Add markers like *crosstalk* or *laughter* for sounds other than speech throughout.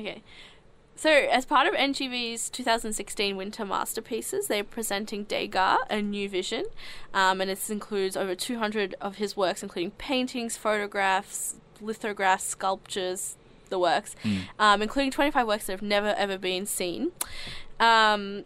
Okay. So, as part of NGV's 2016 Winter Masterpieces, they're presenting Degas, a new vision, um, and this includes over 200 of his works, including paintings, photographs, lithographs, sculptures, the works, um, including 25 works that have never ever been seen. Um,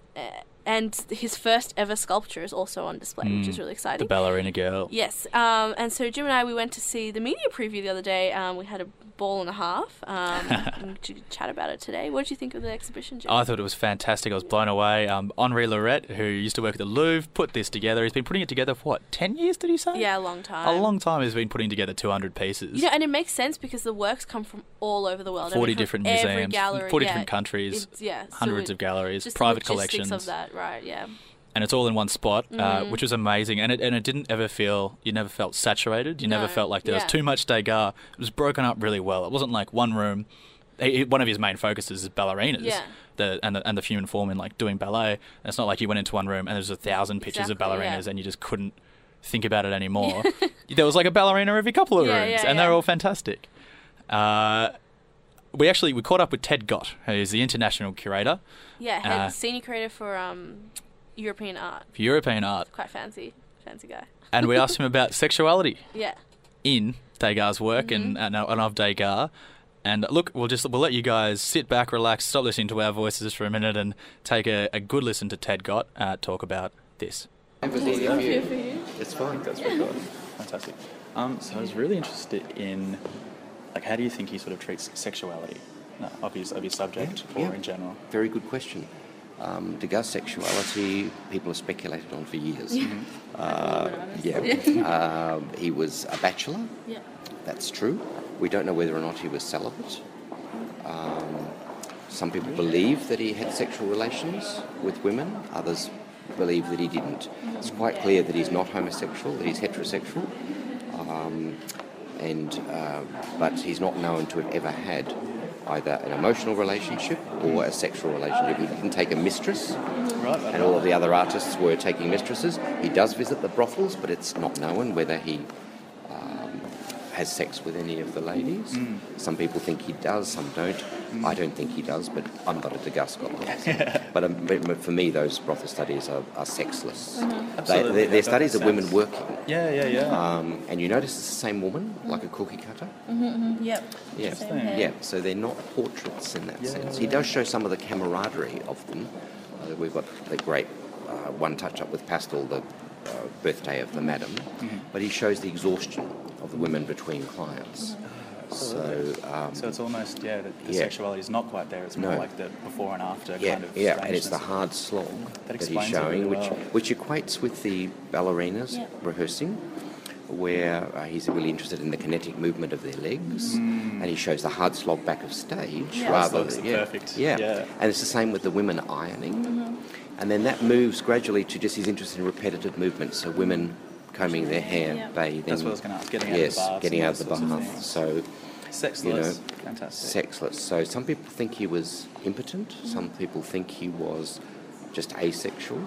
and his first ever sculpture is also on display, which is really exciting. The ballerina girl. Yes, um, and so Jim and I we went to see the media preview the other day. Um, we had a ball and a half um, *laughs* to chat about it today. What did you think of the exhibition, Jim? I thought it was fantastic. I was blown away. Um, Henri Loyrette, who used to work at the Louvre, put this together. He's been putting it together for what, 10 years, did he say? yeah, a long time. A long time he's been putting together 200 pieces. Know, and it makes sense because the works come from all over the world. I 40 mean, from different every museums, gallery, 40 yeah, different countries, yeah, so hundreds of galleries, private collections. of that, right? Yeah. and it's all in one spot, uh, Mhm. which was amazing. And it and it didn't ever feel you never felt saturated. You never felt like there yeah. was too much Degas. It was broken up really well. It wasn't like one room. he- One of his main focuses is ballerinas. Yeah. The, and the and the human form in like doing ballet. And it's not like you went into one room and there's a thousand pictures Exactly, of yeah. ballerinas and you just couldn't think about it anymore. *laughs* there was like a ballerina every couple of Yeah, rooms, yeah, and they're all fantastic. Uh, we actually we caught up with Ted Gott, who's the international curator Yeah, head Uh, senior curator for um, European art. for European art, Quite fancy, fancy guy. and we asked him *laughs* about sexuality. Yeah. in Degas' work and, Mm-hmm. and and of Degas. And look, we'll just we'll let you guys sit back, relax, stop listening to our voices for a minute, and take a, a good listen to Ted Gott uh, talk about this. It's fine. That's recorded. Fantastic. Um, so I was really interested in, like, how do you think he sort of treats sexuality uh, of his of his subject Yeah, or yeah. in general? Very good question. Um, Degas' sexuality, people have speculated on for years. Uh, *laughs* yeah. um, he was a bachelor. Yeah. That's true. We don't know whether or not he was celibate. Um, some people believe that he had sexual relations with women. Others believe that he didn't. It's quite clear that he's not homosexual, that he's heterosexual. Um, and uh, but he's not known to have ever had either an emotional relationship or a sexual relationship. He didn't take a mistress, Right. and all of the other artists were taking mistresses. He does visit the brothels, but it's not known whether he has sex with any of the ladies. Some people think he does, some don't. I don't think he does, but I'm not a Degas scholar. *laughs* but, um, but but for me, those brothel studies are, are sexless. They, Absolutely, they're, they're studies makes of women working. Yeah, yeah, yeah. Um, and you notice it's the same woman, like a cookie cutter. Mm-hmm. Yep. Yeah, Same yeah. So they're not portraits in that Yeah, sense. yeah, He does show some of the camaraderie of them. Uh, we've got the great uh, monotype with Pastel, the uh, birthday of the madam, Mm-hmm. but he shows the exhaustion of the women between clients. So, um, so it's almost yeah, the, the yeah. sexuality is not quite there. It's more No. like the before and after yeah, kind of. yeah, and it's the hard slog That that, he's showing, really which well. which equates with the ballerinas Yeah. rehearsing, where uh, he's really interested in the kinetic movement of their legs, Mm. and he shows the hard slog back of stage Yeah. rather than yeah, perfect- yeah. yeah. and it's the same with the women ironing, Mm-hmm. and then that moves gradually to just his interest in repetitive movements. So women combing their hair, Yeah. bathing, That's what I was gonna ask, getting out of the yes, getting out of the those of bath. So Sexless. you know, Fantastic. sexless. So some people think he was impotent. Some people think he was just asexual.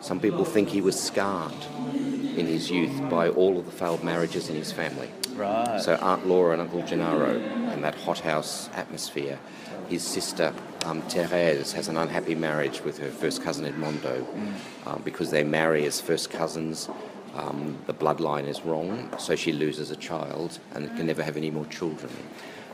Some people think he was scarred in his youth by all of the failed marriages in his family. Right. So Aunt Laura and Uncle Gennaro and that hothouse atmosphere. His sister um, Therese has an unhappy marriage with her first cousin Edmondo um, because they marry as first cousins. Um, the bloodline is wrong, so she loses a child and can never have any more children.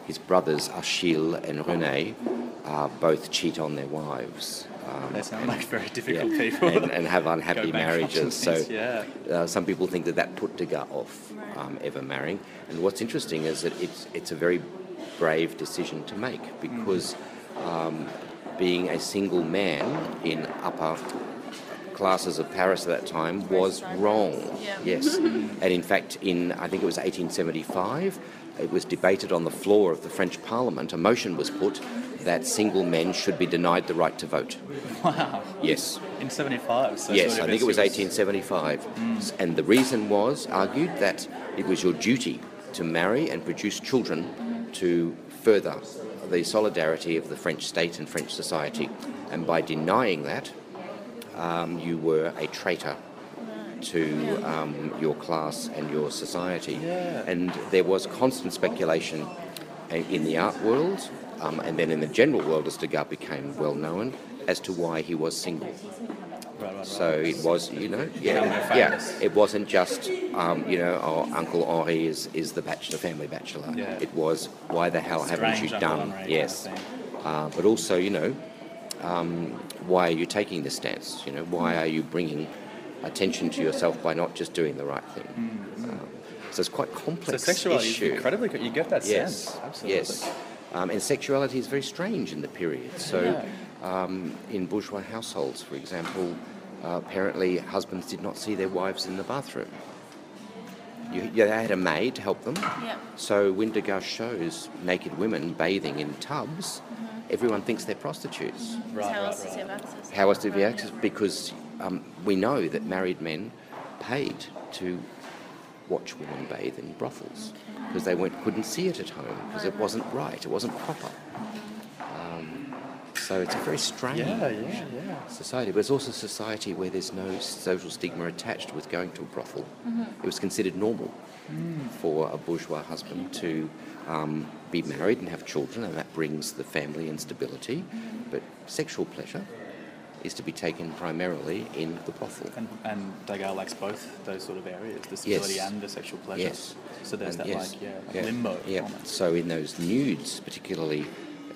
His brothers Achille and Rene uh, both cheat on their wives. Um, they sound like very yeah, difficult people. and, and have unhappy Go bankrupt and marriages. So things, yeah. uh, some people think that that put Degas off um, ever marrying. And what's interesting is that it's it's a very brave decision to make because um, being a single man in upper classes of Paris at that time was wrong. Yeah. Yes, *laughs* and in fact, in I think it was 1875, it was debated on the floor of the French Parliament. A motion was put that single men should be denied the right to vote. *laughs* Wow. Yes. In 75. So Yes, I think it was it's- 1875. Mm. And the reason was, argued, that it was your duty to marry and produce children to further the solidarity of the French state and French society. And by denying that, um, you were a traitor to um, your class and your society. Yeah. And there was constant speculation in the art world um, and then in the general world as Degas became well known as to why he was single. Right, right, right. So it was, you know, yeah, yeah. It wasn't just, um, you know, oh, Uncle Henri is, is the bachelor, family bachelor. Yeah. It was, why the hell haven't you Uncle done? Henri kind yes. of. Uh, but also, you know, um, why are you taking this stance? You know, why are you bringing attention to yourself by not just doing the right thing? Um, so it's quite complex. So complex sexuality issue. is incredibly. You get that Yes, sense. Absolutely. yes. Um, and sexuality is very strange in the period. So, um, in bourgeois households, for example, uh, apparently husbands did not see their wives in the bathroom. You, yeah, they had a maid to help them. Yeah. So when Degas shows naked women bathing in tubs, Mm-hmm. Everyone thinks they're prostitutes. Right, How right, else does he right. have access? How else did we access? Because um, we know that married men paid to watch women bathe in brothels because they weren't, couldn't see it at home because it wasn't right, it wasn't proper. Um, so it's a very strange Yeah, yeah, yeah. society, but it's also a society where there's no social stigma attached with going to a brothel. It was considered normal for a bourgeois husband to um, be married and have children, and that brings the family and stability. But sexual pleasure is to be taken primarily in the brothel. And, and Degas likes both those sort of areas, the stability Yes. and the sexual pleasure. Yes. So there's And that yes, like yeah, like yeah, limbo. Yeah. almost. So in those nudes, particularly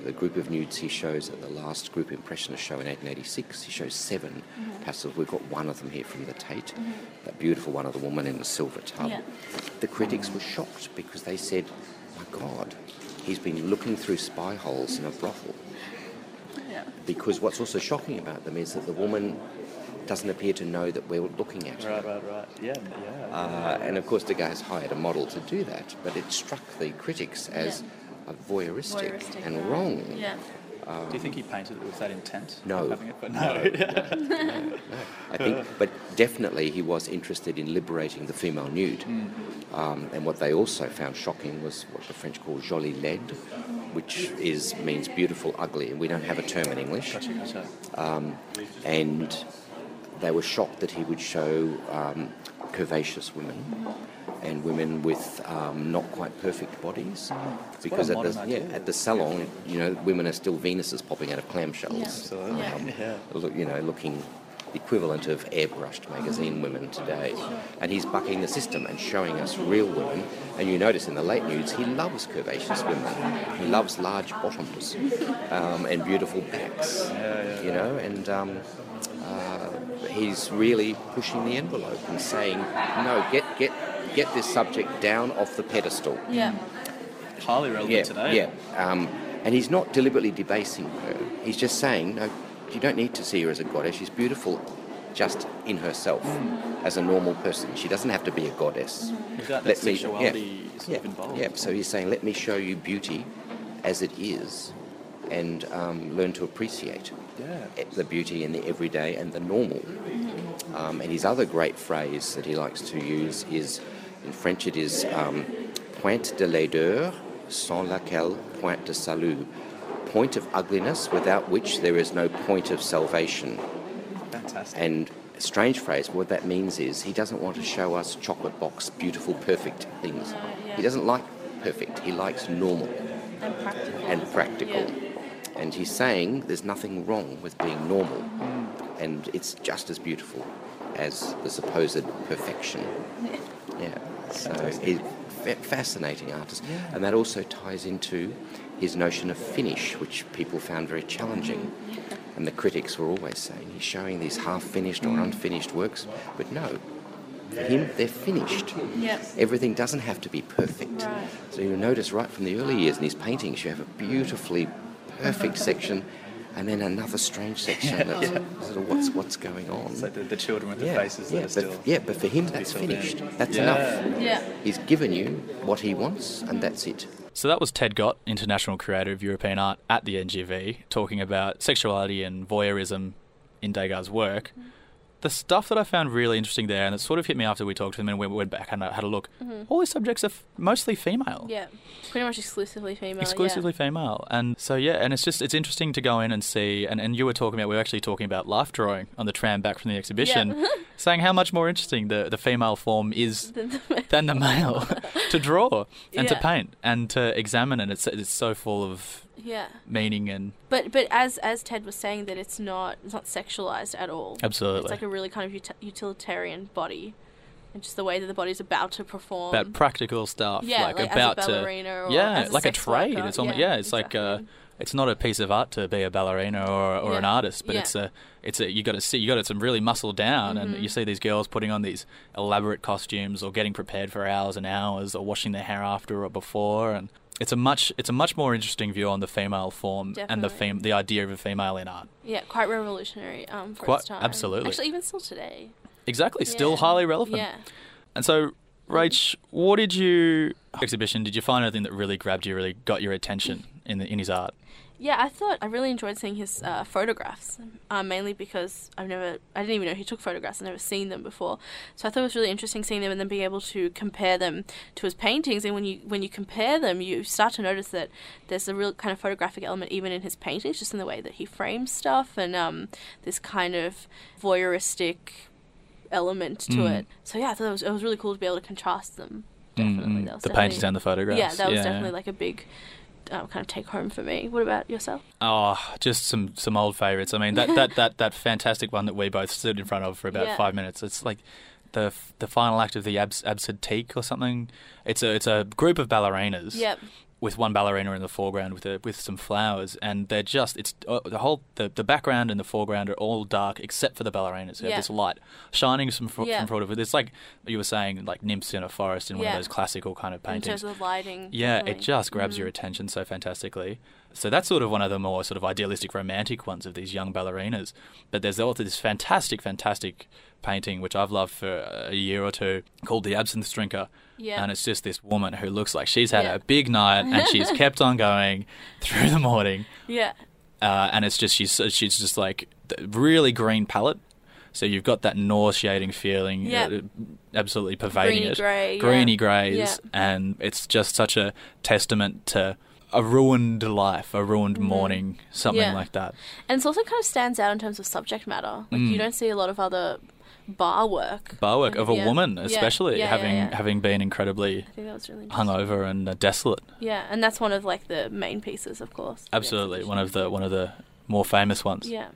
the group of nudes he shows at the last group impressionist show in 1886, he shows 7 mm-hmm. passages. We've got one of them here from the Tate, mm-hmm. that beautiful one of the woman in the silver tub. Yeah. The critics were shocked because they said, "My God, he's been looking through spy holes in a brothel." Yeah. Because what's also shocking about them is that the woman doesn't appear to know that we're looking at her. Right, right, right. Yeah, yeah. Uh, and of course, Degas hired a model to do that, but it struck the critics as a voyeuristic, Voyeuristic, and right. wrong. Yeah. Do you think he painted it with that intent? No. Having it? But no. I think, *laughs* but definitely he was interested in liberating the female nude. Um, and what they also found shocking was what the French call jolie laide, which is means beautiful, ugly, and we don't have a term in English. Gotcha, gotcha. and they were shocked that he would show um, curvaceous women and women with um, not quite perfect bodies. Because at the, yeah, at the salon you know women are still venuses popping out of clamshells. Absolutely. Yeah. *laughs* Yeah. look, you know looking the equivalent of airbrushed magazine women today. And he's bucking the system and showing us real women. And you notice in the late nudes he loves curvaceous women. He loves large bottoms um, and beautiful backs you know and um, he's really pushing the envelope and saying no get get get this subject down off the pedestal Yeah. Highly relevant yeah, today. Yeah, um, and he's not deliberately debasing her. He's just saying, no, you don't need to see her as a goddess. She's beautiful just in herself as a normal person. She doesn't have to be a goddess. Is that, that Let me- sexuality sort Yeah, of involved? yeah. So he's saying, let me show you beauty as it is and um, learn to appreciate Yeah. the beauty in the everyday and the normal. Um, and his other great phrase that he likes to use is, in French, it is um, pointe de laideur sans laquelle point de salut. Point of ugliness without which there is no point of salvation. Fantastic. And a strange phrase, what that means is he doesn't want to show us chocolate box, beautiful, perfect things. No, yeah. He doesn't like perfect, he likes normal And practical. and practical. Yeah. And he's saying there's nothing wrong with being normal, and it's just as beautiful as the supposed perfection. Yeah. So he's fa- fascinating artist, and that also ties into his notion of finish, which people found very challenging. Mm-hmm. And the critics were always saying he's showing these half-finished or mm. unfinished works, but no. For him, they're finished. Yeah. Everything doesn't have to be perfect. Right. So you'll notice right from the early years in his paintings, you have a beautifully perfect section and then another strange section that's sort of what's, what's going on. It's like the, the children with the faces yeah, that are but, still. yeah, but for him, that's filled in. finished. That's Yeah. enough. Yeah. He's given you what he wants, and that's it. So that was Ted Gott, international creator of European art at the NGV, talking about sexuality and voyeurism in Degas' work. Mm. The stuff that I found really interesting there, and it sort of hit me after we talked to him and we went back and uh, had a look, mm-hmm. all these subjects are f- mostly female. Yeah. Pretty much exclusively female. exclusively female and so yeah and it's just it's interesting to go in and see and, and you were talking about we were actually talking about life drawing on the tram back from the exhibition Yeah. *laughs* saying how much more interesting the, the female form is Yeah. *laughs* than the male *laughs* to draw and to paint and to examine and it's it's so full of Yeah. meaning and But but as as Ted was saying that it's not it's not sexualized at all. absolutely It's like a really kind of uti- utilitarian body, and just the way that the body's about to perform. about practical stuff, yeah, like, like, about to yeah, as a like a trade. worker. It's almost yeah, it's like uh, it's not a piece of art to be a ballerina or, or an artist, but Yeah. it's a it's a you got to see you got to some really muscle down, Mhm. and you see these girls putting on these elaborate costumes or getting prepared for hours and hours or washing their hair after or before, and it's a much it's a much more interesting view on the female form and the fem- the idea of a female in art. yeah, quite revolutionary um, for Quite- its time. absolutely. Actually, even still today. Exactly, still Yeah. highly relevant. Yeah. And so, Rach, what did you exhibition? Did you find anything that really grabbed you, really got your attention in the, in his art? Yeah, I thought I really enjoyed seeing his uh, photographs, um, mainly because I've never, I didn't even know he took photographs. I've never seen them before, so I thought it was really interesting seeing them and then being able to compare them to his paintings. And when you when you compare them, you start to notice that there's a real kind of photographic element even in his paintings, just in the way that he frames stuff and um, this kind of voyeuristic element to Mm. it. So yeah, I thought it was it was really cool to be able to contrast them. Mm, Definitely, mm. was the paintings and the photographs. Yeah, that was yeah. definitely like a big um, kind of take home for me. What about yourself? Oh, just some some old favorites. I mean, that that that that fantastic one that we both stood in front of for about Yeah. five minutes. It's like the f- the final act of the abs- absentee or something. It's a it's a group of ballerinas. Yep. With one ballerina in the foreground with a, with some flowers, and they're just it's uh, the whole the, the background and the foreground are all dark except for the ballerinas. They Yeah. have this light shining from fro- Yeah. from front of it. It's like you were saying, like nymphs in a forest in one of those classical kind of paintings. In terms of lighting. Yeah, it just grabs your Mhm. attention so fantastically. So that's sort of one of the more sort of idealistic, romantic ones of these young ballerinas. But there's also this fantastic, fantastic painting which I've loved for a year or two called The Absinthe Drinker. Yeah. And it's just this woman who looks like she's had Yeah. a big night and *laughs* she's kept on going *laughs* through the morning. yeah. Uh, and it's just she's she's just like the really green palette. So you've got that nauseating feeling, Yeah. uh, absolutely pervading Greeny it, yeah. greeny greys, Yeah. and it's just such a testament to a ruined life, a ruined Mhm. morning, something Yeah. like that. And it also kind of stands out in terms of subject matter. Like Mm. you don't see a lot of other bar work. Bar work of a Yeah. woman, especially Yeah, having having been incredibly I think that was really hungover and uh, desolate. Yeah, and that's one of like the main pieces, of course. Absolutely, one of the one of the more famous ones. Yeah.